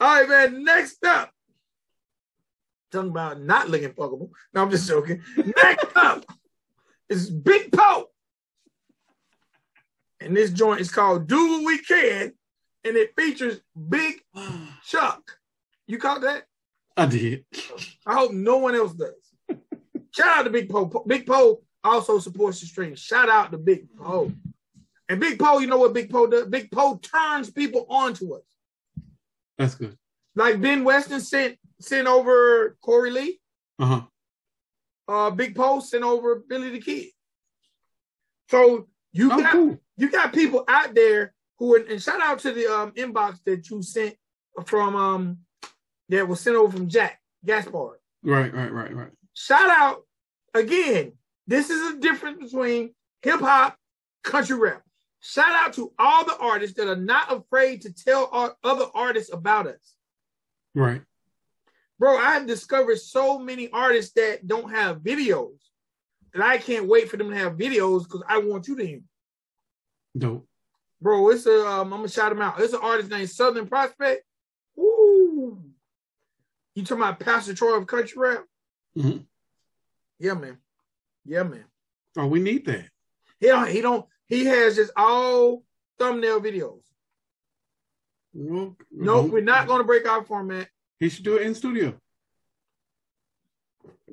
All right, man. Next up, talking about not looking fuckable. No, I'm just joking. Next up is Big Poe. And this joint is called Do What We Can, and it features Big Chuck. You caught that? I did. I hope no one else does. Shout out to Big Poe. Big Poe also supports the stream. Shout out to Big Poe. And Big Poe, you know what Big Poe does? Big Poe turns people on to us. That's good. Like Ben Weston sent sent over Corey Lee. Uh-huh. Uh Big Post sent over Billy the Kid. So you Oh, got cool. you got people out there who are, and shout out to the um inbox that you sent from um that was sent over from Jack Gaspard. Right, right, right, right. Shout out again. This is a difference between hip hop, country rap. Shout out to all the artists that are not afraid to tell our other artists about us. Right. Bro, I have discovered so many artists that don't have videos. And I can't wait for them to have videos because I want you to hear. Dope. Bro, it's a um, I'm gonna shout him out. It's an artist named Southern Prospect. Woo! You talking about Pastor Troy of country rap? Mhm. Yeah, man. Yeah, man. Oh, we need that. He don't, he don't he has just all thumbnail videos. Well, No, we're not gonna break our format. He should do it in studio.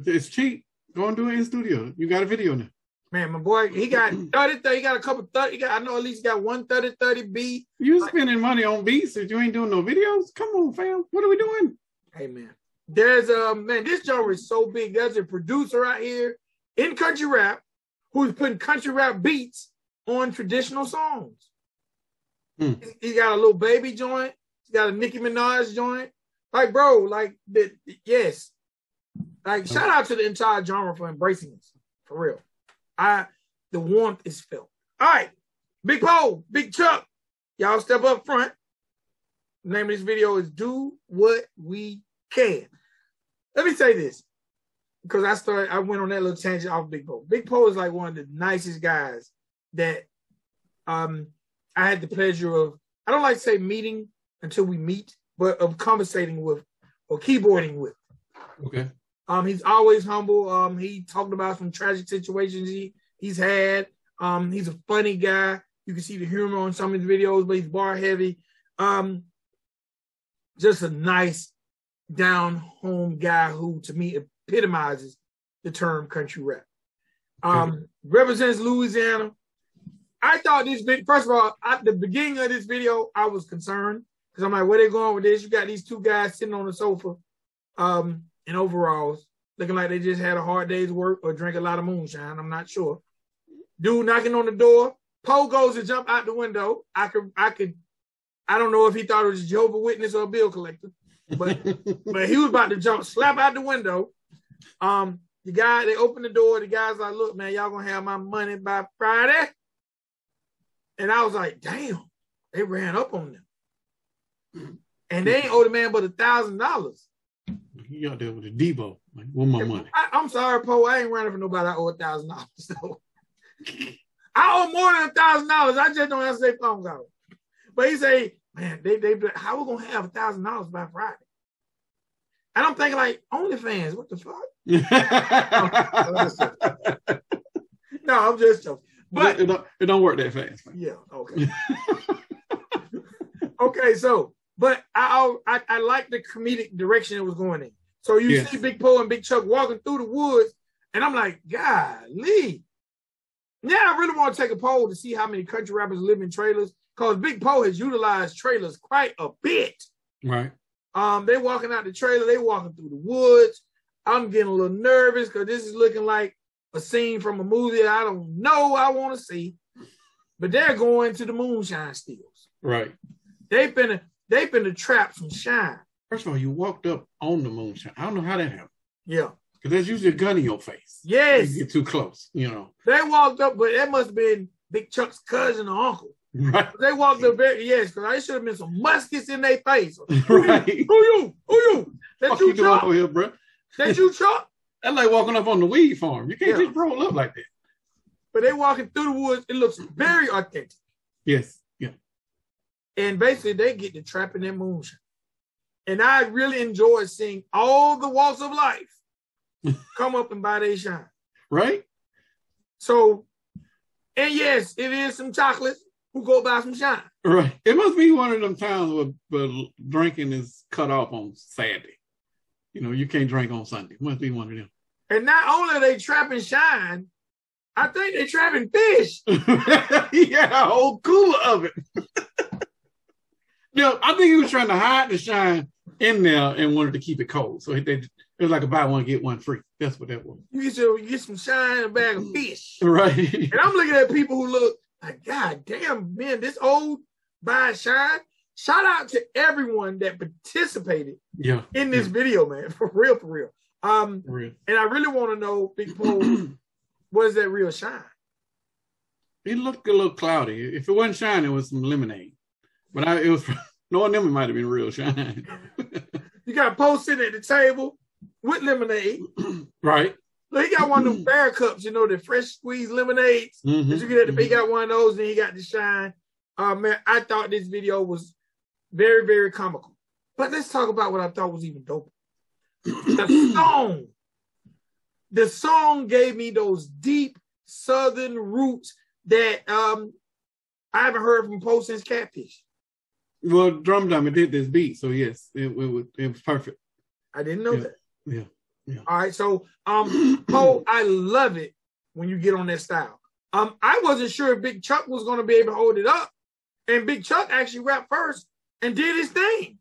It's cheap. Go and do it in studio. You got a video now. Man, my boy, he got 30, 30 he got a couple 30, he got, I know at least he got one 30 30 beat. You spending money on beats if you ain't doing no videos? Come on, fam. What are we doing? Hey man, there's a man, this genre is so big. There's a producer out here in country rap who's putting country rap beats on traditional songs. Hmm. He- got a little baby joint, he got a Nicki Minaj joint. Like, bro, like the yes. Like, shout out to the entire genre for embracing this. For real. I the warmth is felt. All right, Big Poe, Big Chuck, y'all step up front. The name of this video is Do What We Can. Let me say this because I started, I went on that little tangent off Big Poe. Big Poe is like one of the nicest guys that um I had the pleasure of, I don't like to say meeting until we meet, but of conversating with or keyboarding with. Okay. Um, he's always humble. Um, he talked about some tragic situations he he's had. Um, he's a funny guy. You can see the humor on some of his videos, but he's bar heavy. Um, just a nice, down home guy who, to me, epitomizes the term country rap. Um, represents Louisiana. I thought this bit. First of all, at the beginning of this video, I was concerned because I'm like, where they going with this? You got these two guys sitting on the sofa, um, in overalls, looking like they just had a hard day's work or drank a lot of moonshine. I'm not sure. Dude knocking on the door. Poe goes to jump out the window. I could, I could, I don't know if he thought it was a Jehovah Witness or a bill collector, but but he was about to jump, slap out the window. Um, the guy, they open the door. The guy's like, "Look, man, y'all gonna have my money by Friday." And I was like, "Damn!" They ran up on them, mm-hmm. and they ain't owe the man but a thousand dollars. You out there with a Debo. Like, one more money. I, I'm sorry, Poe. I ain't running for nobody. I owe a thousand dollars. So I owe more than a thousand dollars. I just don't answer their phone call. But he say, man, they they how we gonna have a thousand dollars by Friday? And I'm thinking like OnlyFans. What the fuck? No, I'm just joking. But But it don't, it don't work that fast. man. yeah, okay. okay, so but I, I I like the comedic direction it was going in. So you Yes. see Big Poe and Big Chuck walking through the woods, and I'm like, golly. Yeah, I really want to take a poll to see how many country rappers live in trailers because Big Poe has utilized trailers quite a bit. Right. Um, they walking out the trailer, they walking through the woods. I'm getting a little nervous because this is looking like a scene from a movie that I don't know I want to see. But they're going to the moonshine steals. Right. They've been they've been the trap some shine. First of all, you walked up on the moonshine. I don't know how that happened. Yeah. Because there's usually a gun in your face. Yes. You get too close, you know. They walked up, but that must have been Big Chuck's cousin or uncle. Right. They walked up very yes, because I should have been some muskets in their face. Right. Who you? Who you? That Fuck you you Chuck? here, bro? That you Chuck? That's like walking up on the weed farm. You can't Yeah. just roll up like that. But they walking through the woods. It looks very authentic. Yes. Yeah. And basically, they get to trapping their moonshine. And I really enjoy seeing all the walks of life come up and buy their shine. Right? So, and yes, it is some chocolates who go buy some shine. Right. It must be one of them times where, where drinking is cut off on Saturday. You know, you can't drink on Sunday. Must be one of them. And not only are they trapping shine, I think they're trapping fish. yeah, a whole cooler of it. no, I think he was trying to hide the shine in there and wanted to keep it cold. So they, it was like a buy one get one free. That's what that was. You get some, you get some shine and a bag of mm. fish. Right. And I'm looking at people who look like, God damn, man, this old buy shine. Shout out to everyone that participated Yeah. in this yeah, video, man. For real, for real. Um, for real. and I really want to know, Big Poe, what is that real shine? It looked a little cloudy. If it wasn't shine, it was some lemonade. But I, it was knowing them, it might have been real shine. You got sitting at the table with lemonade. right. Look, he got one of them bear cups, you know, the fresh squeezed lemonades. Mhm. That you get at the he got one of those, and he got the shine. Uh, man, I thought this video was very, very comical. But let's talk about what I thought was even dope. The song. The song gave me those deep southern roots that um I haven't heard from Post since Catfish. Well, Drum Dummy did this beat, so yes, it, it, was, it was perfect. I didn't know Yeah. that. Yeah. Yeah. All right, so um, Poe, I love it when you get on that style. Um, I wasn't sure if Big Chuck was going to be able to hold it up, and Big Chuck actually rapped first and did his thing.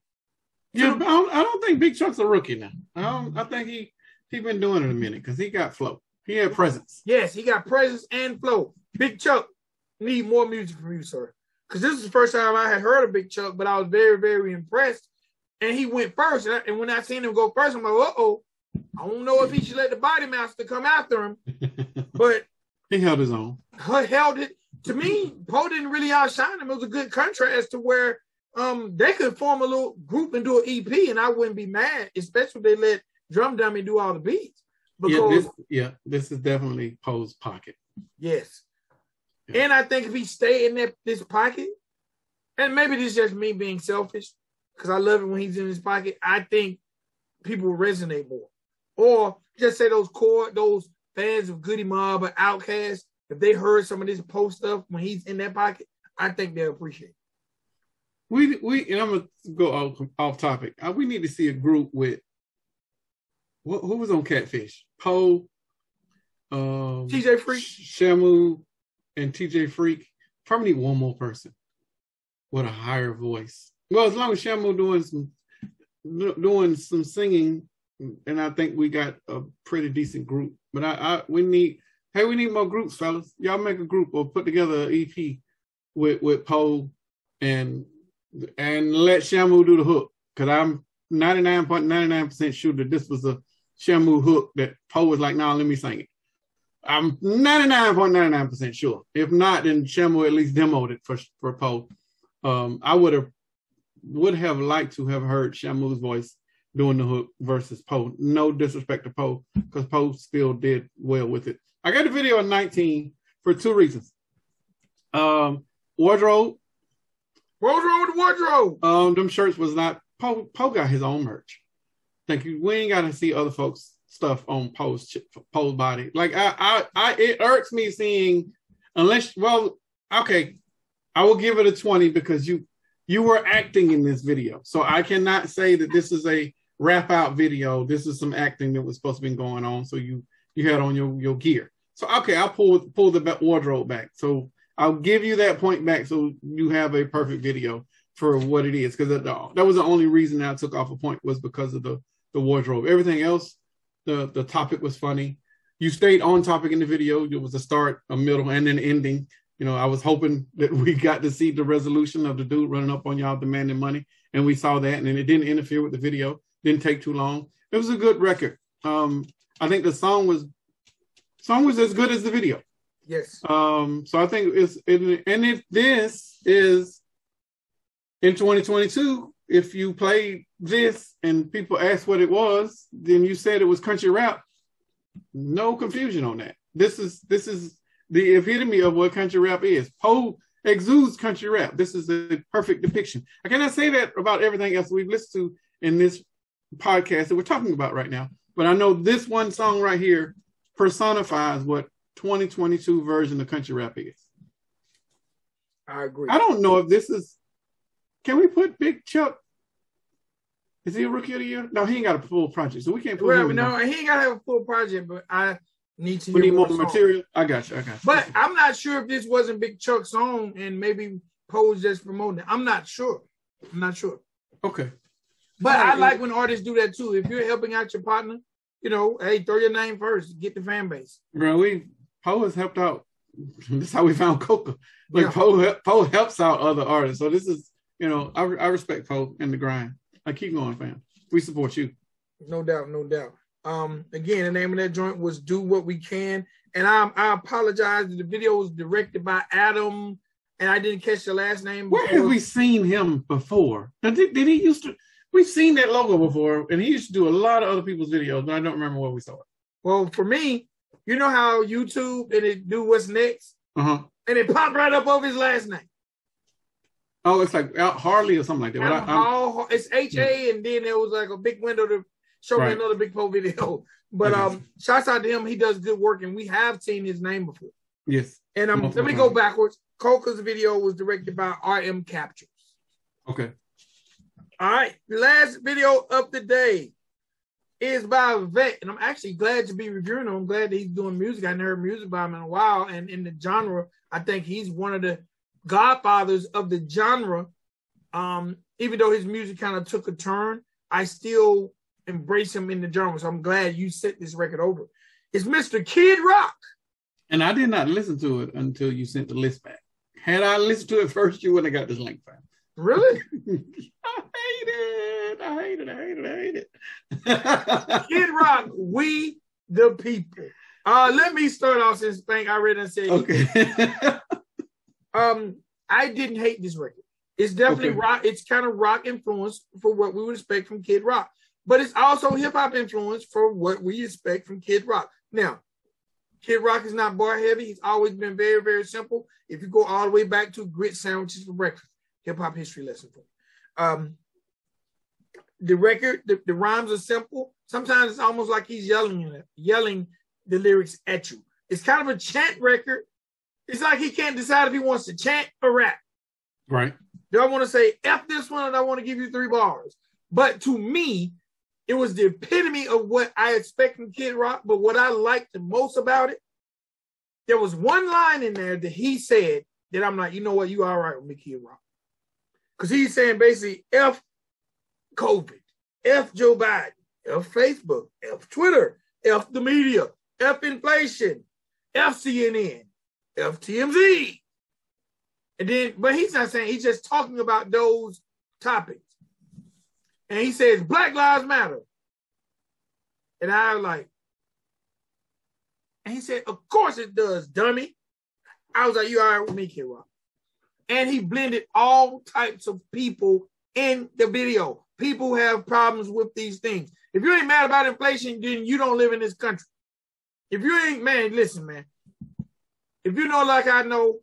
Yeah, but I don't, I don't think Big Chuck's a rookie now. I don't. I think he he been doing it a minute because he got flow. He had presence. Yes, he got presence and flow. Big Chuck need more music from you, sir, because this is the first time I had heard of Big Chuck, but I was very, very impressed. And he went first, and, I- and when I seen him go first, I'm like, uh oh. I don't know if he should let the body master come after him, but he held his own. held it. To me, Poe didn't really outshine him. It was a good contrast to where um they could form a little group and do an EP, and I wouldn't be mad, especially if they let Drum Dummy do all the beats. Yeah, Because this, yeah, this is definitely Poe's pocket. yes, Yeah. and I think if he stayed in that this pocket, and maybe this is just me being selfish, because I love it when he's in his pocket. I think people will resonate more, or just say those core those fans of Goodie Mob or Outkast, if they heard some of this Poe stuff when he's in that pocket, I think they'll appreciate. it. We we and I'm gonna go off, off topic. Uh, we need to see a group with wh- who was on Catfish? Poe, um, TJ Freak? Shamu, and TJ Freak. Probably need one more person with a higher voice. Well, as long as Shamu doing some doing some singing, and I think we got a pretty decent group. But I, I we need hey we need more groups, fellas. Y'all make a group or put together an EP with with Poe and and let Shamu do the hook. Cause I'm 99.99% sure that this was a Shamu hook that Poe was like, nah, let me sing it. I'm 99.99% sure. If not, then Shamu at least demoed it for for Poe. Um, I would have would have liked to have heard Shamu's voice doing the hook versus Poe. No disrespect to Poe, because Poe still did well with it. I got the video in 19 for two reasons. Um, wardrobe, With the wardrobe? um, them shirts was not Poe. Poe got his own merch. Thank you. We ain't got to see other folks' stuff on Poe's Poe's body. Like I, I, I, it irks me seeing unless. Well, okay, I will give it a twenty because you you were acting in this video, so I cannot say that this is a wrap out video. This is some acting that was supposed to be going on. So you you had on your your gear. So okay, I'll pull pull the wardrobe back. So I'll give you that point back. So you have a perfect video for what it is because that, that was the only reason I took off a point was because of the the wardrobe. Everything else, the the topic was funny. You stayed on topic in the video. It was a start, a middle, and an ending. You know, I was hoping that we got to see the resolution of the dude running up on y'all demanding money, and we saw that, and it didn't interfere with the video. Didn't take too long. It was a good record. Um, I think the song was song was as good as the video. Yes. Um, so I think it's it, and if this is in 2022, if you played this and people asked what it was, then you said it was country rap. No confusion on that. This is this is the epitome of what country rap is. Poe exudes country rap. This is a perfect depiction. I cannot say that about everything else we've listened to in this podcast that we're talking about right now. But I know this one song right here personifies what 2022 version of country rap is. I agree. I don't know if this is. Can we put Big Chuck? Is he a rookie of the year? No, he ain't got a full project, so we can't put well, him. in no, he ain't gotta have a full project, but I need to we need more material. I got you. I got you. But I'm not sure if this wasn't Big Chuck's song and maybe Poe's just promoting it. I'm not sure. I'm not sure. okay, But All I like when artists do that too. If you're helping out your partner, you know, hey, throw your name first, get the fan base. bro, we Poe has helped out. this is how we found Coca. Like Yeah. Poe, Poe helps out other artists. So this is, you know, I, I respect Poe and the grind. I keep going, fam. We support you. No doubt, no doubt. Um, again, the name of that joint was "Do What We Can," and I I apologize. The video was directed by Adam, and I didn't catch the last name. Where have we seen him before? Did, did he used to? We've seen that logo before, and he used to do a lot of other people's videos, but I don't remember where we saw it. Well, for me, you know how YouTube and it do what's next, Uh huh. and it popped right up over his last name. Oh, it's like Harley or something like that. But I, Adam I'm- Hall, it's H A, and then there was like a big window to show me another Big Poe video. But Okay. um, shouts out to him. He does good work, and we have seen his name before. yes. And um, Multiple let me go backwards. Coca's video was directed by RM Captures. Okay. All right, last video of the day is by Vet, and I'm actually glad to be reviewing him. I'm glad that he's doing music. I never heard music by him in a while, and in the genre, I think he's one of the godfathers of the genre. Um, even though his music kind of took a turn, I still embrace him in the genre. So I'm glad you sent this record over. It's Mr. Kid Rock. And I did not listen to it until you sent the list back. Had I listened to it first, you wouldn't have got this link, fam. Really? I hate it. I hate it. I hate it. I hate it. Kid Rock, we the people. Uh, let me start off since Spank I read and said okay. um I didn't hate this record. It's definitely Okay. rock, it's kind of rock influence for what we would expect from Kid Rock, but it's also hip hop influence for what we expect from Kid Rock. Now, Kid Rock is not bar heavy, he's always been very, very simple. If you go all the way back to grit sandwiches for breakfast, hip hop history lesson for you. Um the record, the, the rhymes are simple. Sometimes it's almost like he's yelling yelling the lyrics at you. It's kind of a chant record. It's like he can't decide if he wants to chant or rap. right. Do I want to say F this one and I want to give you three bars? But to me, it was the epitome of what I expect from Kid Rock. But what I liked the most about it, there was one line in there that he said that I'm like, you know what, you all right with me, Kid Rock. Because he's saying basically F COVID, F Joe Biden, F Facebook, F Twitter, F the media, F inflation, F CNN, F TMZ. And then, but he's not saying he's just talking about those topics. And he says Black Lives Matter. And I was like, and he said, Of course it does, dummy. I was like, You all right with me, Kid? And he blended all types of people in the video. People have problems with these things. If you ain't mad about inflation, then you don't live in this country. If you ain't, man, listen, man. If you know, like I know,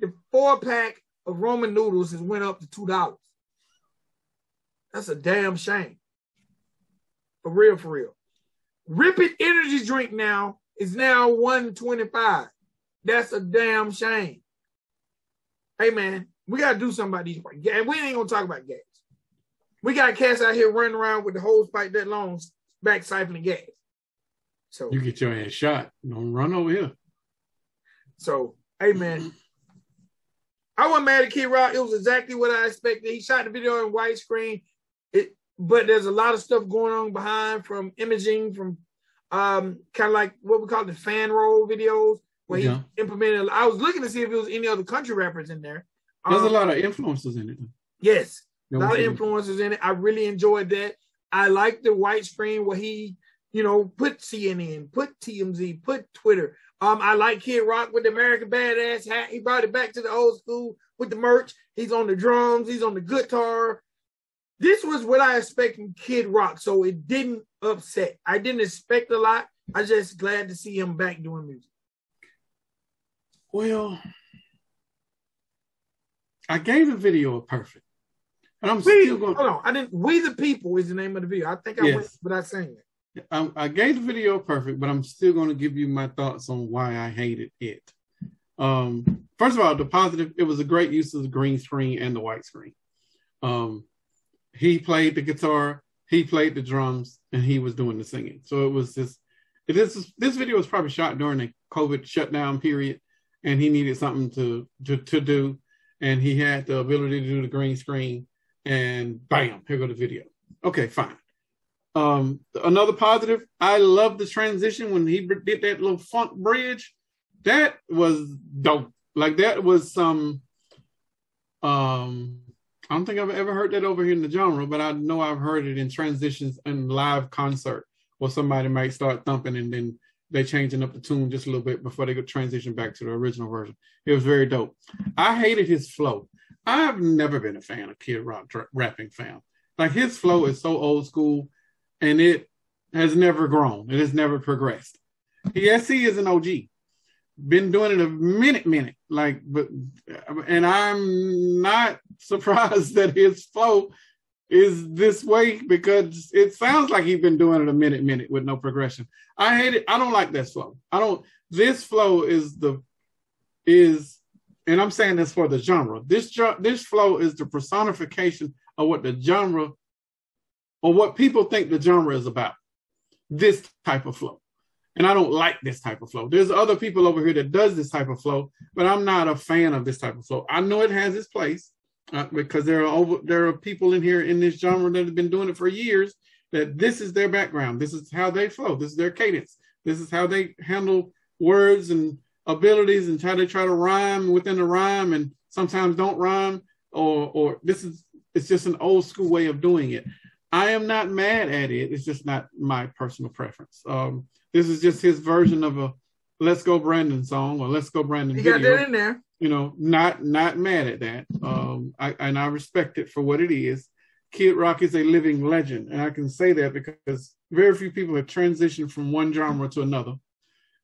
the four pack of Roman noodles has went up to two dollars. That's a damn shame. For real, for real. Rip It energy drink now is now 125. That's a damn shame. Hey man, we gotta do something about these. ga- We ain't gonna talk about gas. We got cats out here running around with the hose pipe that long, back siphoning gas. So You get your ass shot. Don't run over here. So, hey man, I wasn't mad at Kid Rock. It was exactly what I expected. He shot the video in widescreen. It, but there's a lot of stuff going on behind from imaging, from um, kind of like what we call the fan roll videos, where he Yeah. implemented. I was looking to see if there was any other country rappers in there. There's a Um, lot of influences in it. Yes, a lot of I'm influencers in it. I really enjoyed that. I like the white screen where he, you know, put CNN, put TMZ, put Twitter. Um, I like Kid Rock with the American Badass hat. He brought it back to the old school with the merch. He's on the drums. He's on the guitar. This was what I expected from Kid Rock, so it didn't upset. I didn't expect a lot. I just glad to see him back doing music. Well, I gave the video a perfect. And I'm We, still going. hold on, I didn't. We the people is the name of the video. I think I Yes. went without saying that. I, I gave the video perfect, but I'm still going to give you my thoughts on why I hated it. Um, first of all, the positive, it was a great use of the green screen and the white screen. Um, he played the guitar, he played the drums, and he was doing the singing. So it was just, it is, this video was probably shot during the COVID shutdown period, and he needed something to, to, to do. And he had the ability to do the green screen, and bam, here go the video. Okay, fine. Um, another positive, I love the transition when he did that little funk bridge. That was dope. Like that was some. Um, I don't think I've ever heard that over here in the genre, but I know I've heard it in transitions in live concert, where somebody might start thumping and then they're changing up the tune just a little bit before they go transition back to the original version. It was very dope. I hated his flow. I've never been a fan of Kid Rock dra- rapping fan. Like his flow is so old school and it has never grown. It has never progressed. Yes, he is an OG. Been doing it a minute, minute. Like, but, and I'm not surprised that his flow is this way because it sounds like he's been doing it a minute, minute with no progression. I hate it. I don't like that flow. I don't. This flow is the is, and I'm saying this for the genre. This this flow is the personification of what the genre or what people think the genre is about. This type of flow. And I don't like this type of flow. There's other people over here that does this type of flow, but I'm not a fan of this type of flow. I know it has its place uh, because there are over there are people in here in this genre that have been doing it for years. That this is their background. This is how they flow. This is their cadence. This is how they handle words and abilities and try to try to rhyme within the rhyme and sometimes don't rhyme. Or or this is it's just an old school way of doing it. I am not mad at it. It's just not my personal preference. Um, this is just his version of a "Let's Go Brandon" song or "Let's Go Brandon" You got video. that in there. You know, not not mad at that. Um, I, and I respect it for what it is. Kid Rock is a living legend, and I can say that because very few people have transitioned from one genre to another,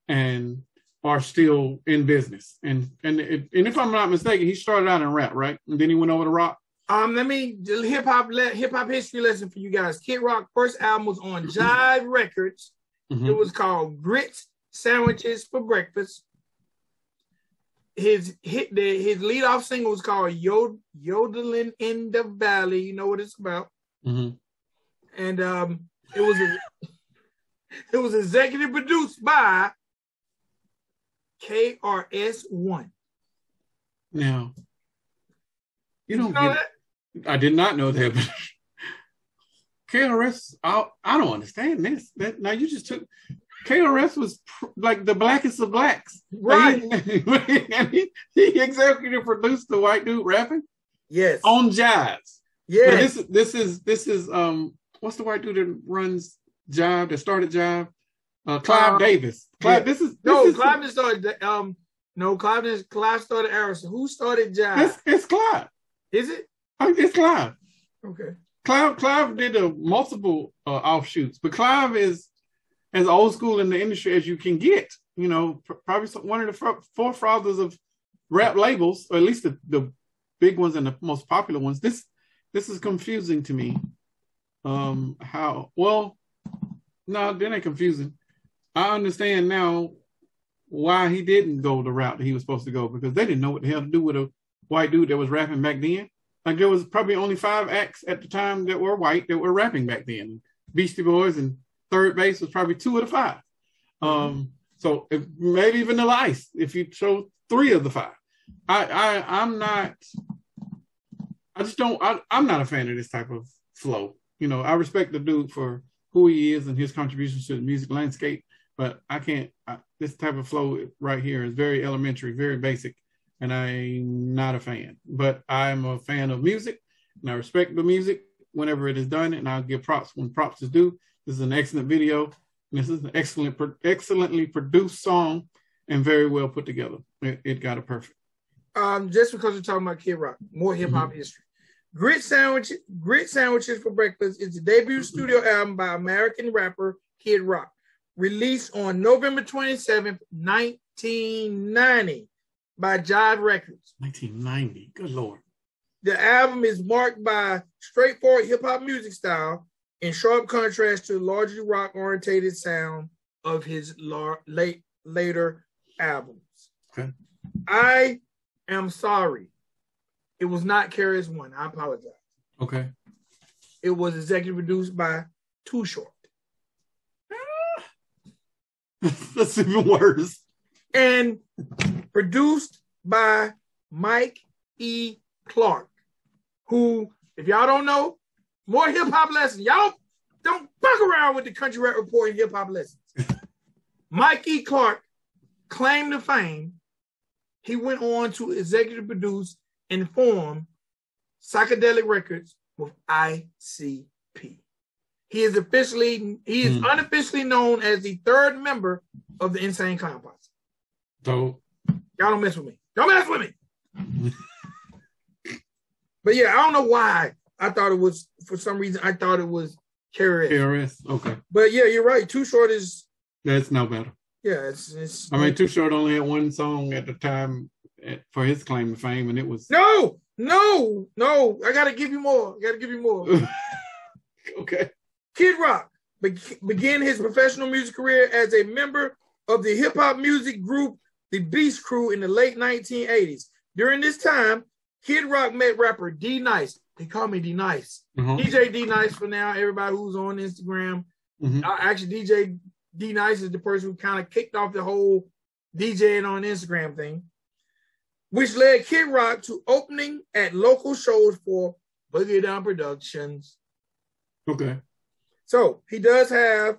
and are still in business. And and it, and if I'm not mistaken, he started out in rap, right? And then he went over to rock. Um, let me hip hop le- hip hop history lesson for you guys. Kid Rock first album was on Jive Records. Mhm. It was called Grits Sandwiches for Breakfast. His hit the his lead off single was called Yod, Yodeling in the Valley. You know what it's about. Mhm. And um it was a, it was executive produced by KRS1. Now, you You don't know get that? I did not know that. But KRS, I, I don't understand this. That now you just took KRS was pr- like the blackest of blacks, Right. Like, he, and he, he executive produced the white dude rapping Yes. on Jive. yes. Now, this is this is this is um what's the white dude that runs Jive that started Jive? Uh, Clive Uh, Davis. Clive. yeah. This is this no, is, Clive didn't start the- um no Clive didn't, Clive started Arista. Who started Jive? It's, it's Clive. Is it? It's Clive. Okay. Clive Clive did a multiple uh, offshoots, but Clive is as old school in the industry as you can get. You know, pr- probably some, one of the fo- forefathers of rap labels, or at least the, the big ones and the most popular ones. This this is confusing to me. Um, how well? No, that ain't confusing. I understand now why he didn't go the route that he was supposed to go because they didn't know what the hell to do with a white dude that was rapping back then. Like there was probably only five acts at the time that were white that were rapping back then. Beastie Boys and Third Bass was probably two of the 5 Um, so if, maybe Vanilla Ice if you show three of the five. I, I I'm not. I just don't. I, I'm not a fan of this type of flow. You know, I respect the dude for who he is and his contributions to the music landscape, but I can't. I, this type of flow right here is very elementary, very basic, and I'm not a fan. But I'm a fan of music, and I respect the music whenever it is done, and I'll give props when props is due. This is an excellent video. And this is an excellent, excellently produced song, and very well put together. It, it got a perfect. Um, just because we're talking about Kid Rock, more hip hop history. Grit sandwich, grit sandwiches for breakfast is the debut studio album by American rapper Kid Rock, released on November twenty seventh, nineteen ninety, by Jive Records. 1990. Good lord. the album is marked by straightforward hip hop music style in sharp contrast to the largely rock orientated sound of his lar- late later albums. Okay. I am sorry. It was not KRS One. I apologize. Okay. It was executive produced by Too Short. That's even worse. and produced by Mike E. Clark, who, if y'all don't know, more hip hop lessons. Y'all don't don't fuck around with the Country Rap Report and hip hop lessons. Mike E. Clark claimed to fame. He went on to executive produce and form Psychedelic Records with ICP. He is officially, he is Hmm. unofficially known as the third member of the Insane Clown Posse. So Y'all don't mess with me. Don't mess with me. But yeah, I don't know why. I thought it was for some reason. I thought it was KRS. KRS. Okay. But yeah, you're right. Too short is That's no better. yeah. It's it's. I mean, Too Short only had one song at the time at, for his claim to fame, and it was no, no, no. I gotta give you more. I gotta give you more. okay. Kid Rock be- began his professional music career as a member of the hip hop music group the Beast Crew in the late 1980s. During this time, Kid Rock met rapper D Nice. They call me D Nice. Uh-huh. DJ D Nice for now. Everybody who's on Instagram. Mhm. Uh, actually, DJ D Nice is the person who kind of kicked off the whole DJing on Instagram thing, which led Kid Rock to opening at local shows for Boogie Down Productions. Okay. So he does have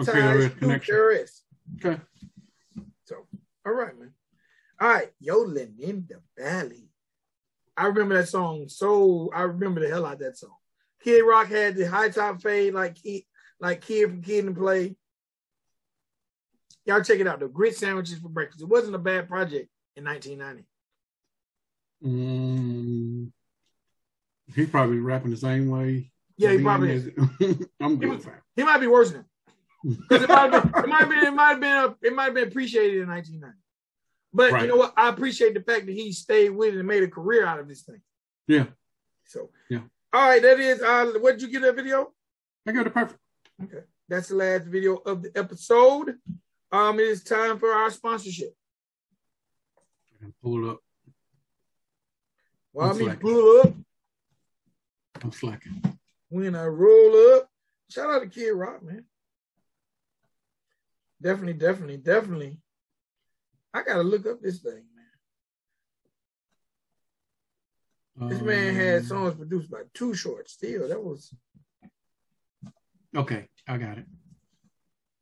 Okay. ties to connection. KRS. Okay. So, all right, man. All right, Yodeling in the Valley. I remember that song. So I remember the hell out of that song. Kid Rock had the high top fade like he, like kid from Kid and Play. Y'all check it out. The grit sandwiches for breakfast. It wasn't a bad project in 1990. Mm, he probably rapping the same way. Yeah, he probably is. I'm He was- He might be worse than because it might have been, it might have been, it might have been, a, it might have been appreciated in 1990. But Right. you know what? I appreciate the fact that he stayed with it and made a career out of this thing. Yeah. So Yeah. All right, that is. Uh, what did you get that video? I got it perfect. Okay, that's the last video of the episode. Um, it is time for our sponsorship. I can pull up. While I'm me slacking. pull up I'm slacking. When I roll up. Shout out to Kid Rock, man. Definitely, definitely, definitely. I gotta look up this thing, man. This man had Um, songs produced by Too Short. Still, that was Okay, I got it.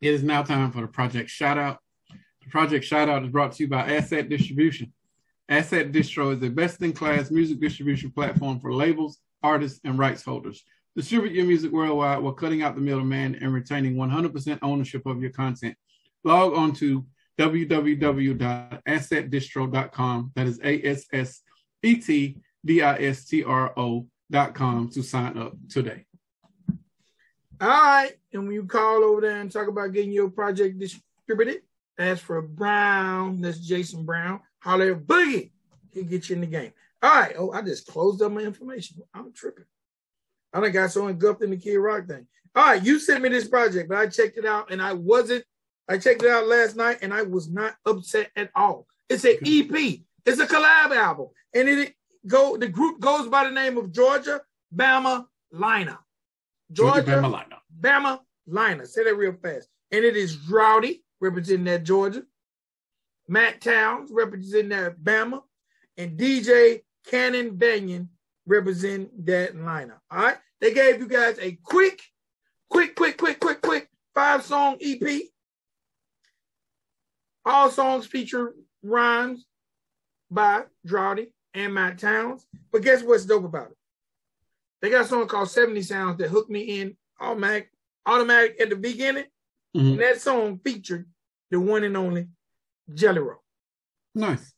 It is now time for the project shout out. The project shout out is brought to you by Asset Distribution. Asset Distro is a best in class music distribution platform for labels, artists, and rights holders. Distribute your music worldwide while cutting out the middleman and retaining 100% ownership of your content. Log on to www.assetdistro.com. That is A S S E T D I S T R O.com to sign up today. all right. And when you call over there and talk about getting your project distributed, ask for Brown. That's Jason Brown. Holler Boogie. He'll get you in the game. All right. Oh, I just closed up my information. I'm tripping. I done got so engulfed in the Kid Rock thing. All right, you sent me this project, but I checked it out and I wasn't. I checked it out last night and I was not upset at all. It's an EP. It's a collab album, and it go. The group goes by the name of Georgia Bama Liner. Georgia Bama lineup. Bama Liner. Say that real fast. And it is Droughty representing that Georgia, Matt Towns representing that Bama, and DJ Cannon Banyan representing that lineup. All right. They gave you guys a quick, quick, quick, quick, quick, quick five song EP. All songs feature rhymes by Droughty and Matt Towns. But guess what's dope about it? They got a song called 70 Sounds that hooked me in automatic, automatic at the beginning. Mhm. And that song featured the one and only Jelly Roll. Nice.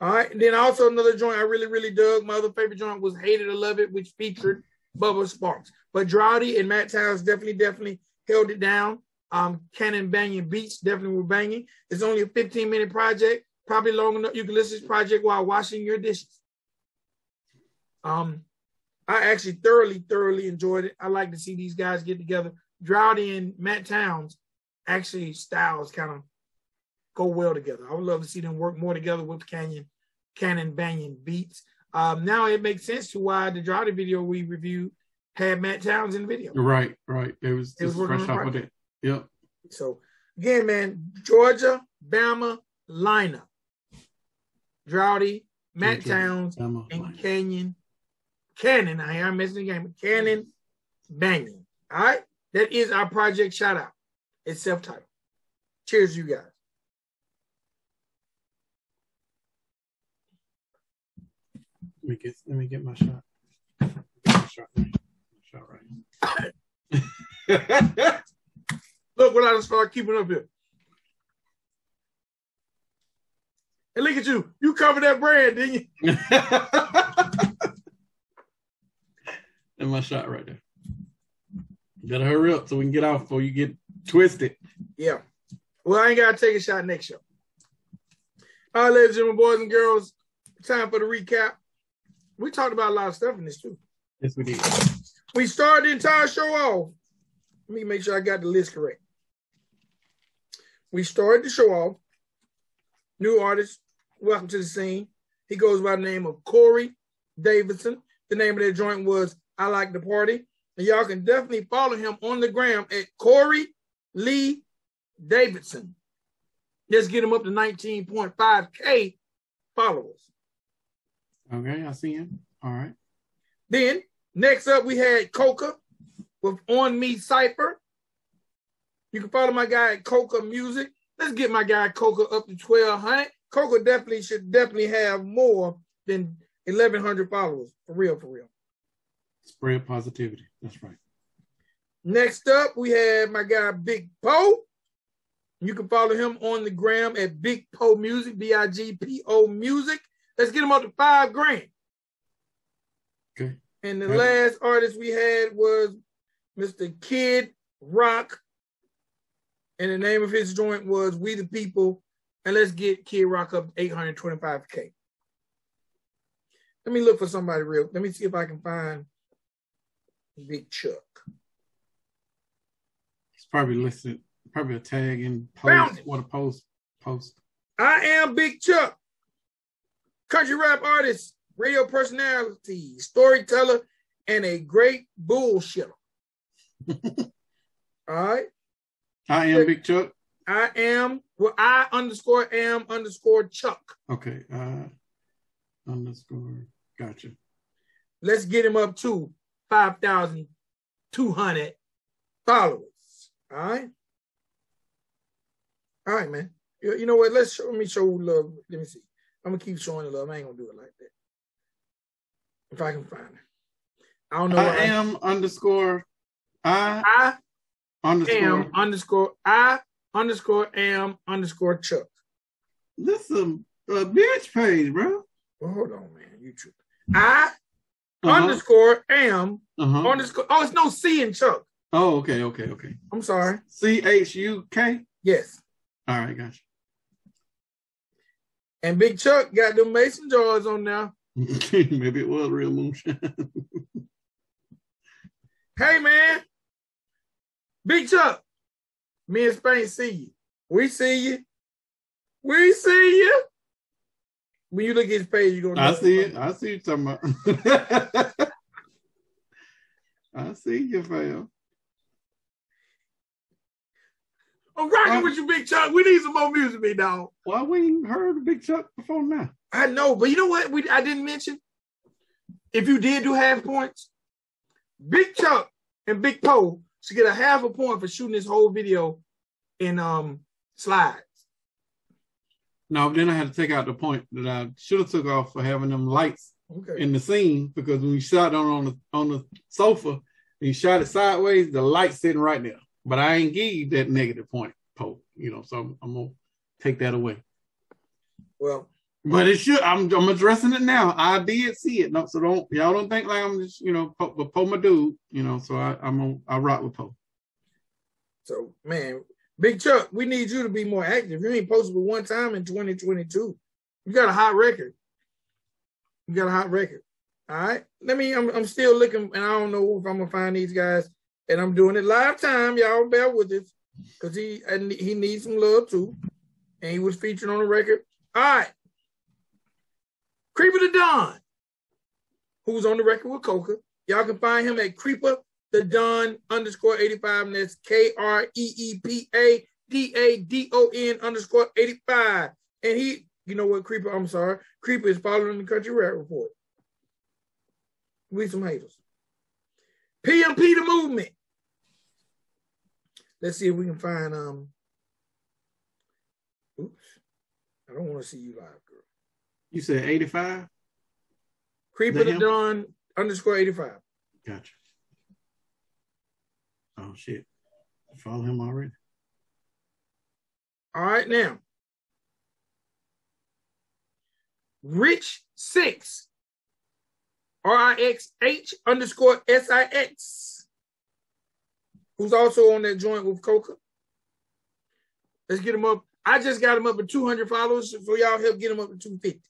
All right. And then also another joint I really, really dug. My other favorite joint was Hated or Love It, which featured Bubba Sparks. But Droughty and Matt Towns definitely, definitely held it down. Um, Cannon Banging Beats definitely were banging. It's only a 15 minute project, probably long enough. You can listen to this project while washing your dishes. Um, I actually thoroughly, thoroughly enjoyed it. I like to see these guys get together. Droughty and Matt Towns actually styles kind of go well together. I would love to see them work more together with Canyon, Cannon Banyan beats. Um, now it makes sense to why the Droughty video we reviewed had Matt Towns in the video. Right, right. It was, it was fresh off of it. Yep. So again, man, Georgia, Bama lineup. Droughty, Matt Georgia, Towns, Bama, and lineup. Canyon. Cannon, I am missing the game, Cannon banging. All right. That is our project shout out. It's self-titled. Cheers, you guys. Let me get let me get my shot. Get my shot right. My shot right. Look what I just start keeping up here. And look at you. You covered that brand, didn't you? and my shot right there. You gotta hurry up so we can get off before you get twisted. Yeah. Well, I ain't gotta take a shot next show. All right, ladies and gentlemen, boys and girls, time for the recap. We talked about a lot of stuff in this too. Yes, we did. We started the entire show off. Let me make sure I got the list correct we started the show off. New artist, welcome to the scene. He goes by the name of Corey Davidson. The name of that joint was I Like the Party. And y'all can definitely follow him on the gram at Corey Lee Davidson. Let's get him up to 19.5K followers. Okay, I see him. All right. Then next up, we had Coca with On Me Cypher. You can follow my guy at Coca Music. Let's get my guy Coca up to 1200. Coca definitely should definitely have more than 1100 followers. For real, for real. Spread positivity. That's right. Next up, we have my guy Big Poe. You can follow him on the gram at Big Poe Music, B I G P O Music. Let's get him up to five grand. Okay. And the last artist we had was Mr. Kid Rock and the name of his joint was We the People, and let's get Kid Rock up 825K. Let me look for somebody real. Let me see if I can find Big Chuck. He's probably listed, probably a tag in post. What a post post. I am Big Chuck, country rap artist, radio personality, storyteller, and a great bullshitter. All right. I am Big Chuck. I am well, I underscore am underscore Chuck. Okay. Uh underscore gotcha. Let's get him up to five thousand two hundred followers. All right. All right, man. You, you know what? Let's show me show love. Let me see. I'm gonna keep showing the love. I ain't gonna do it like that. If I can find it. I don't know. I am I, underscore I I underscore am underscore I underscore am underscore Chuck. This is a, a bitch page, bro. Well, hold on, man. You true. I uh-huh. underscore am uh-huh. underscore. Oh, it's no C in Chuck. Oh, okay, okay, okay. I'm sorry. C H U K. Yes. All right, gotcha. And Big Chuck got the mason jars on now. Maybe it was real moonshine. hey, man. Big Chuck, me and Spain see you. We see you. We see you. When you look at his page, you're gonna. I see it. I see you talking about. I see you, fam. I'm rocking with you, Big Chuck. We need some more music, big dog. Why we ain't heard Big Chuck before now? I know, but you know what? We I didn't mention. If you did do half points, Big Chuck and Big Poe should get a half a point for shooting this whole video in um slides. No, then I had to take out the point that I should have took off for having them lights okay. in the scene because when you shot on on the on the sofa and you shot it sideways, the light's sitting right there. But I ain't give you that negative point, Poe. You know, so I'm, I'm gonna take that away. Well, but it should. I'm I'm addressing it now. I did see it. No, so don't y'all don't think like I'm just you know Poe, but Poe my dude. You know, so I I'm a, I rock with Poe. So man, Big Chuck, we need you to be more active. You ain't posted but one time in 2022. You got a hot record. You got a hot record. All right. Let me. I'm, I'm still looking, and I don't know if I'm gonna find these guys. And I'm doing it live time. Y'all bear with us, cause he and he needs some love too. And he was featured on the record. All right. Creeper the Don, who's on the record with Coca. Y'all can find him at Creeper the Don underscore 85, and that's K R E E P A D A D O N underscore 85. And he, you know what, Creeper, I'm sorry, Creeper is following the Country Rap Report. We some haters. PMP the movement. Let's see if we can find um oops. I don't want to see you live, girl. You said 85? Creep Creeper the Don underscore 85. Gotcha. Oh shit. Follow him already. All right now. Rich six R-I-X-H underscore S-I-X, who's also on that joint with Coca. Let's get him up. I just got him up at 200 followers, so y'all help get him up to 250.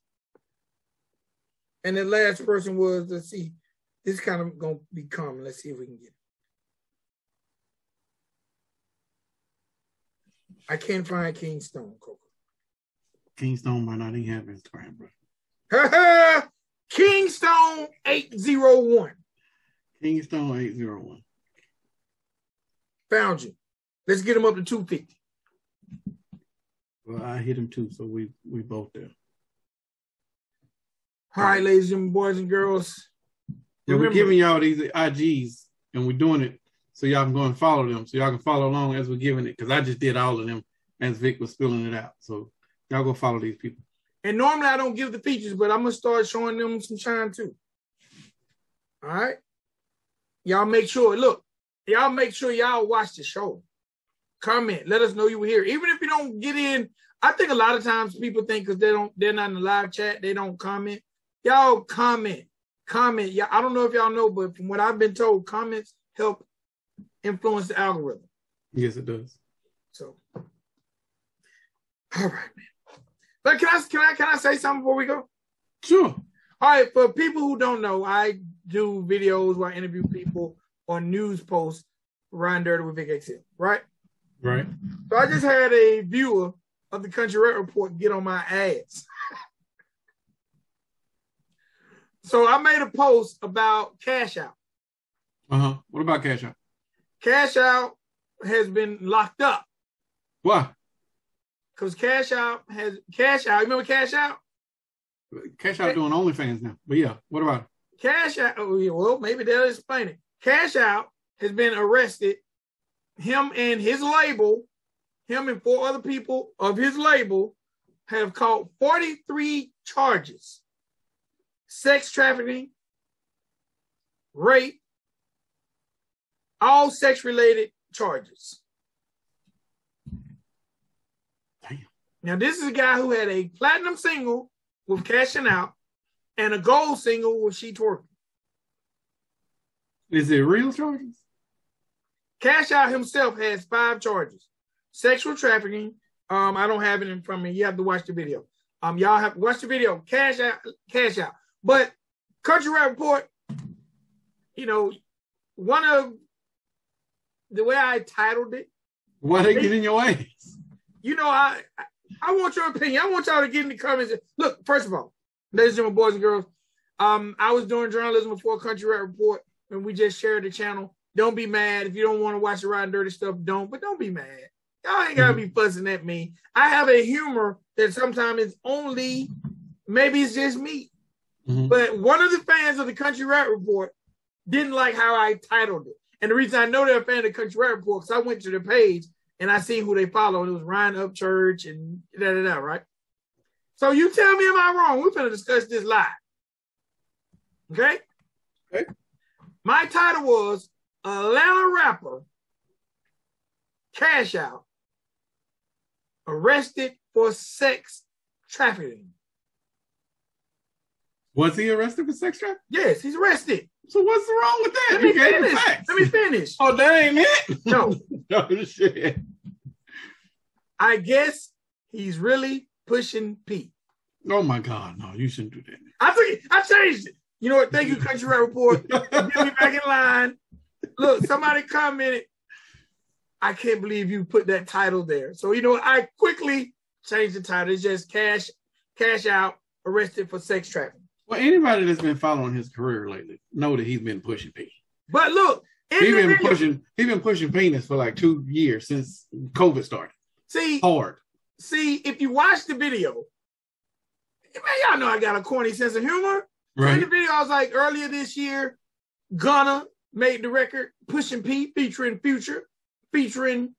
And the last person was, let's see, this kind of gonna be common. Let's see if we can get it. I can't find King Stone, Coca. King Stone might not even have Instagram, bro. Kingstone 801. Kingstone 801. Found you. Let's get him up to 250. Well, I hit him too, so we we both there. All right, ladies and boys and girls. Yeah, we're giving y'all these IGs and we're doing it so y'all can go and follow them. So y'all can follow along as we're giving it. Because I just did all of them as Vic was spilling it out. So y'all go follow these people. And normally I don't give the features, but I'm gonna start showing them some shine too. All right. Y'all make sure, look, y'all make sure y'all watch the show. Comment, let us know you were here. Even if you don't get in, I think a lot of times people think because they don't, they're not in the live chat, they don't comment. Y'all comment, comment. Yeah, I don't know if y'all know, but from what I've been told, comments help influence the algorithm. Yes, it does. So, all right, man. But can I can I can I say something before we go? Sure. All right, for people who don't know, I do videos where I interview people on news posts Ryan Dirty with Vic XL, right? Right. So I just had a viewer of the Country Rap Report get on my ass. so I made a post about Cash Out. Uh-huh. What about Cash Out? Cash Out has been locked up. Why? because Cash Out has Cash Out. Remember Cash Out? Cash Out doing OnlyFans now. But yeah, what about it? Cash Out. Oh, well, maybe they'll explain it. Cash Out has been arrested. Him and his label, him and four other people of his label have caught 43 charges sex trafficking, rape, all sex related charges. Now, this is a guy who had a platinum single with Cashing Out and a gold single with She Twerking. Is it real charges? Cash Out himself has five charges. Sexual trafficking. Um, I don't have it in front of me. You have to watch the video. Um, y'all have to watch the video. Cash out, cash out. But Country Rap Report, you know, one of the way I titled it. Why they get in your way? You know, I I want your opinion. I want y'all to get in the comments. Look, first of all, ladies and gentlemen, boys and girls, um, I was doing journalism before Country Rap Report, and we just shared the channel. Don't be mad if you don't want to watch the Riding Dirty stuff. Don't, but don't be mad. Y'all ain't gotta be fussing at me. I have a humor that sometimes it's only, maybe it's just me. Mm-hmm. But one of the fans of the Country Rap Report didn't like how I titled it. And the reason I know they're a fan of the Country Rap Report because I went to their page and I see who they follow. And it was Ryan Upchurch and da da da, right? So you tell me, am I wrong? We're gonna discuss this live. Okay? Okay. My title was Atlanta rapper Cash Out arrested for sex trafficking. Was he arrested for sex trafficking? Yes, he's arrested. So what's wrong with that? Let me finish. Let me finish. Oh, that ain't it. No. no shit. I guess he's really pushing Pete. Oh my God, no, you shouldn't do that. I think I changed it. You know what? Thank you, Country Rap Report. Get me back in line. Look, somebody commented. I can't believe you put that title there. So you know what? I quickly changed the title. It's just cash, cash out, arrested for sex trafficking. Well, anybody that's been following his career lately know that he's been pushing P. But look, He's been video- pushing. He's been pushing penis for like two years since COVID started. see, Hard. see, if you watch the video, man, y'all know I got a corny sense of humor. Right. the video, I was like, earlier this year, Gunna made the record Pushing P featuring Future, featuring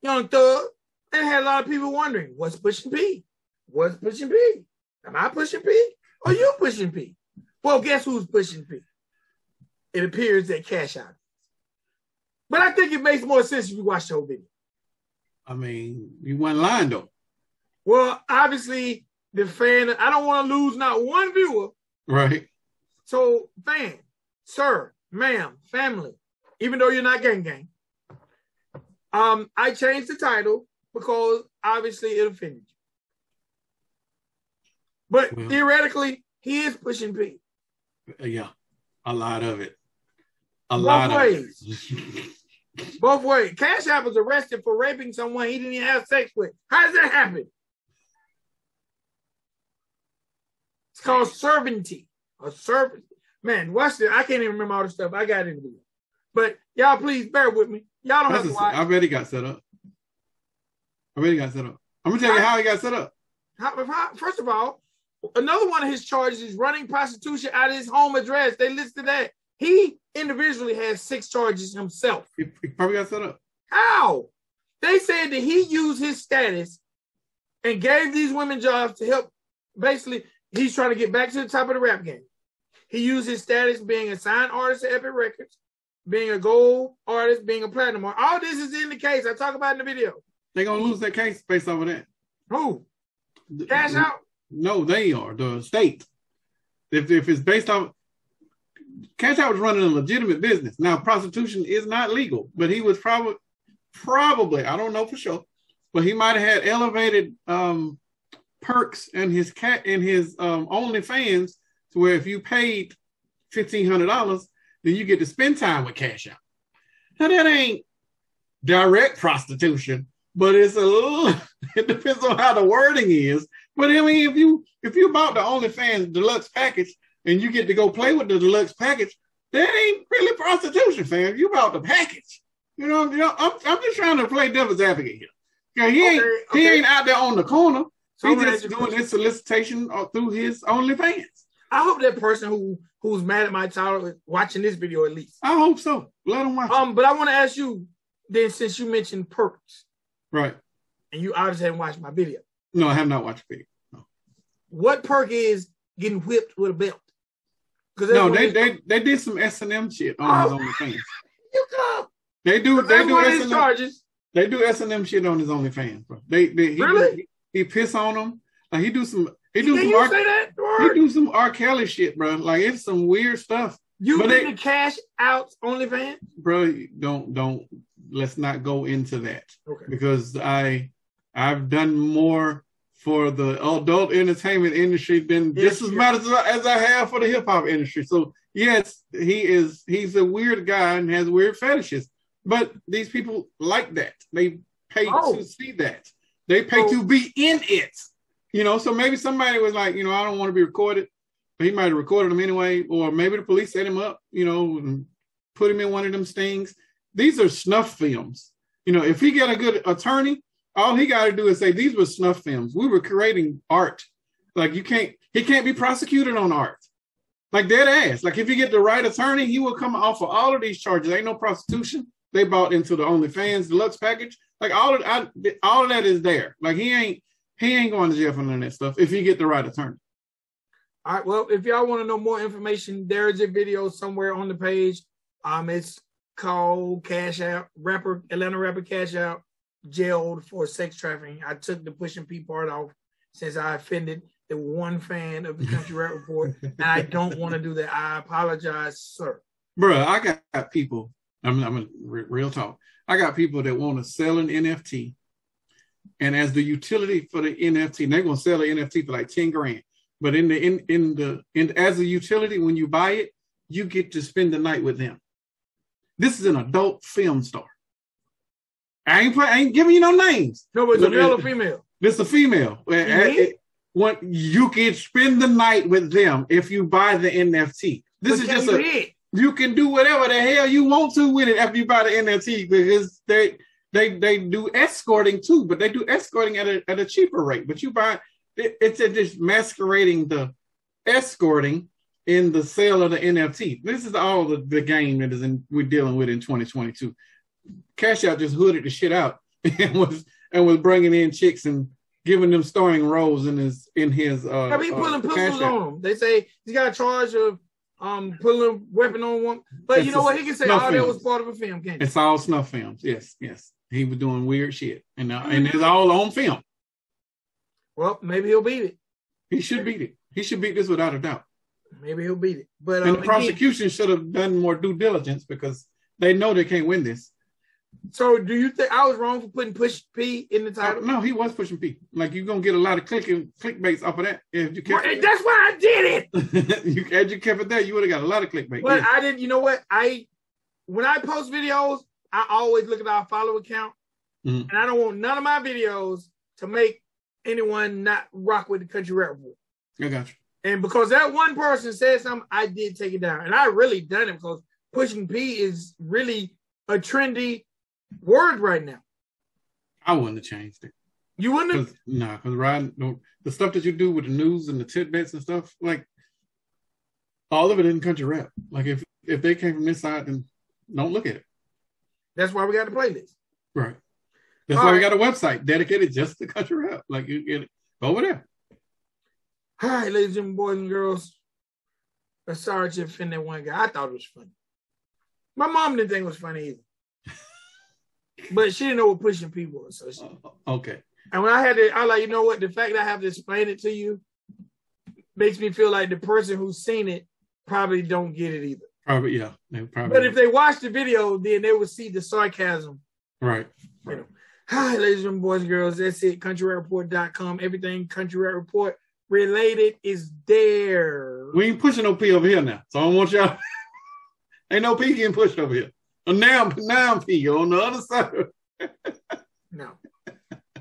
Young Thug, and had a lot of people wondering, what's Pushing P? What's Pushing P? Am I pushing P? Or you pushing P? Well, guess who's pushing P? It appears that Cash Out. But I think it makes more sense if you watch the whole video. I mean, you went lying though. Well, obviously, the fan, I don't want to lose not one viewer Right. So, fan, sir, ma'am, family, even though you're not gang gang, um, I changed the title because obviously it offended you. But Well- theoretically, he is pushing P. Yeah. A lot of it. A Both lot ways. of it. Both ways. Cash App was arrested for raping someone he didn't even have sex with. How does that happen? It's called servanty. A servant. Man, watch this. I can't even remember all the stuff I got into video. But y'all, please bear with me. Y'all don't have to watch. I already got set up. I already got set up. I'm gonna tell you how he got set up. How- how- First of all, another one of his charges is running prostitution out of his home address. They listed that. He individually has six charges himself. He, he probably got set up. How? They said that he used his status and gave these women jobs to help. Basically, he's trying to get back to the top of the rap game. He used his status being a signed artist at Epic Records, being a gold artist, being a platinum artist. All this is in the case. I talk about it in the video. They're gonna lose that case based off of that. Who? Cash out? No, they are the state. If if it's based off Cash Out was running a legitimate business. Now prostitution is not legal, but he was probably probably I don't know for sure, but he might have had elevated um, perks and his cat and his um, OnlyFans to where if you paid fifteen hundred dollars, then you get to spend time with Cash Out. Now that ain't direct prostitution, but it's a little. It depends on how the wording is. But I mean, if you if you bought the OnlyFans deluxe package and you get to go play with the deluxe package, that ain't really prostitution, fam. You bought the package. You know, you know I'm, I'm just trying to play devil's advocate here. Yeah, he ain't Okay, he ain't out there on the corner. So He just ask you a doing his solicitation uh, through his OnlyFans. I hope that person who who's mad at my title is watching this video at least. I hope so. Let him watch. it. Um, but I want to ask you then, since you mentioned perks, right. and you obviously haven't watched my video, No, I have not watched the video. what perk is getting whipped with a belt? Because No, they they they did some S and M shit on his Oh. OnlyFans. you come. They do they do S and M charges. They do S and M shit on his OnlyFans, bro. They, they he, Really? he, he piss on them. Like he do some he do Can some you R, say that he do some R Kelly shit, bro. Like it's some weird stuff, You but been they- to cash out OnlyFans? bro. Don't don't let's not go into that Okay. because I I've done more for the adult entertainment industry than Yes, just as much as, I- as I have for the hip hop industry. So yes, he is he's a weird guy and has weird fetishes, but these people like that. They pay Oh. to see that. They pay So- to be in it. You know, so maybe somebody was like, you know, I don't want to be recorded, but he might have recorded him anyway, or maybe the police set him up, you know, and put him in one of them stings. These are snuff films. You know, if he get a good attorney, all he got to do is say these were snuff films. We were creating art. Like you can't, he can't be prosecuted on art. Like dead ass. Like if you get the right attorney, he will come off of all of these charges. Ain't no prostitution. They bought into the OnlyFans deluxe package. Like all of I, all of that is there. Like he ain't he ain't going to jail for none of that stuff if you get the right attorney. All right. Well, if y'all want to know more information, there is a video somewhere on the page. Um, it's called Cash Out. Rapper Atlanta rapper Cash Out jailed for sex trafficking. I took the pushing P part off since I offended the one fan of the Country Rap Report, and I don't want to do that. I apologize, sir. Bruh, I got people. I'm, I'm real talk. I got people that want to sell an NFT, and as the utility for the NFT, they're gonna sell the NFT for like ten grand. But in the in in the in as a utility, when you buy it, you get to spend the night with them. This is an adult film star. I ain't play, I ain't giving you no names. No, but it's a male or female. This is a female. Mhm. What you can spend the night with them if you buy the NFT. This But is just a? You can do whatever the hell you want to with it after you buy the NFT because they they they do escorting too, but they do escorting at a at a cheaper rate. But you buy it, it's a, just masquerading the escorting in the sale of the NFT. This is all the, the game that is in we're dealing with in 2022. Cash Out just hooded the shit out and was and was bringing in chicks and giving them starring roles in his in his uh, I mean, uh, pulling pistols on him. They say he's got a charge of um pulling a weapon on one. But It's you know what? He can say, snuff "Oh, that was part of a film." Can It's all snuff films. Yes, yes. He was doing weird shit, and uh, and it's all on film. Well, maybe he'll beat it. He should beat it. He should beat this without a doubt. Maybe he'll beat it. But And um, the prosecution should have done more due diligence because they know they can't win this. So do you think I was wrong for putting Push P in the Uh, title? no, he was pushing P. Like you're gonna get a lot of clicking clickbaits off of that. If you Well, kept that's why I did it. you had you kept it there, you would have got a lot of clickbait. But Yeah. I didn't. You know what? I when I post videos, I always look at our follower count, Mhm. and I don't want none of my videos to make anyone not rock with the country rap report. I got you. And because that one person said something, I did take it down. And I really done it because pushing P is really a trendy word right now. I wouldn't have changed it. You wouldn't have? Cause nah, because Ryan, the, stuff that you do with the news and the tidbits and stuff, like all of it in country rap. Like if if they came from this side, then don't look at it. That's why we got the playlist. Right. That's All why we got a website dedicated just to country rap. Like you get it over there. All right, ladies and boys and girls. I'm sorry to offend that one guy. I thought it was funny. My mom didn't think it was funny either. But she didn't know what pushing P was. So she, Uh, okay. and when I had to, I like, you know what? The fact that I have to explain it to you makes me feel like the person who's seen it probably don't get it either. Probably yeah. Probably But if they watch the video, then they will see the sarcasm. right. You know. Hi, ladies and boys and girls. That's it. CountryReport.com. Everything Country Rap Report related is there. We ain't pushing no P over here now. So I don't want y'all ain't no P getting pushed over here. And now now P on the other side. No.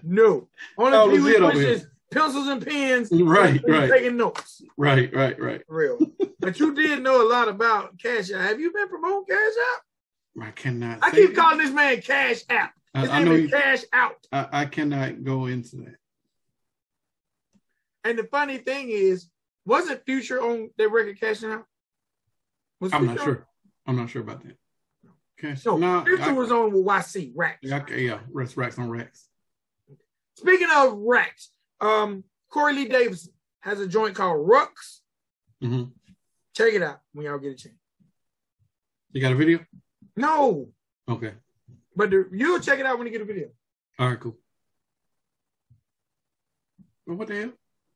No. Only legit over push here. is pencils and pens. Right, and right. Taking notes. Right, right, right. Real. but you did know a lot about Cash App. Have you been promoting Cash App? I cannot I keep calling this man Cash App. I, His I name know you, Cash Out. I, I cannot go into that. And the funny thing is, wasn't Future on that record cashing out? Was I'm not sure. I'm not sure about that. Cash. on- No, no, Future I- was on with YC Racks. Yeah, okay, yeah, rest racks on racks. Speaking of Racks, um, Corey Lee Davidson has a joint called Rux. hmm Check it out when y'all get a chance. You got a video? No, Okay. but the, you'll check it out when you get a video. All right, cool. Well, what the hell?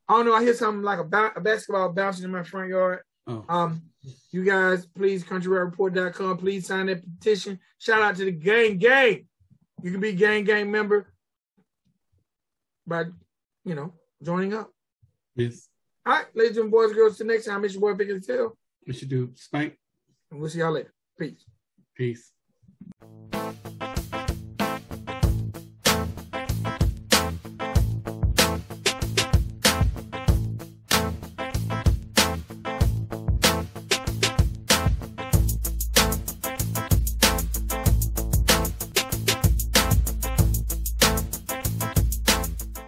I don't know. I hear something like a, ba- a basketball bouncing in my front yard. Oh, Um, you guys, please, countryreport.com, please sign that petition. Shout out to the gang gang. You can be gang gang member by, you know, joining up. yes. All right, ladies and boys and girls, till next time, it's your boy Big Tail, We should do spank. and we'll see y'all later. Peace. Peace.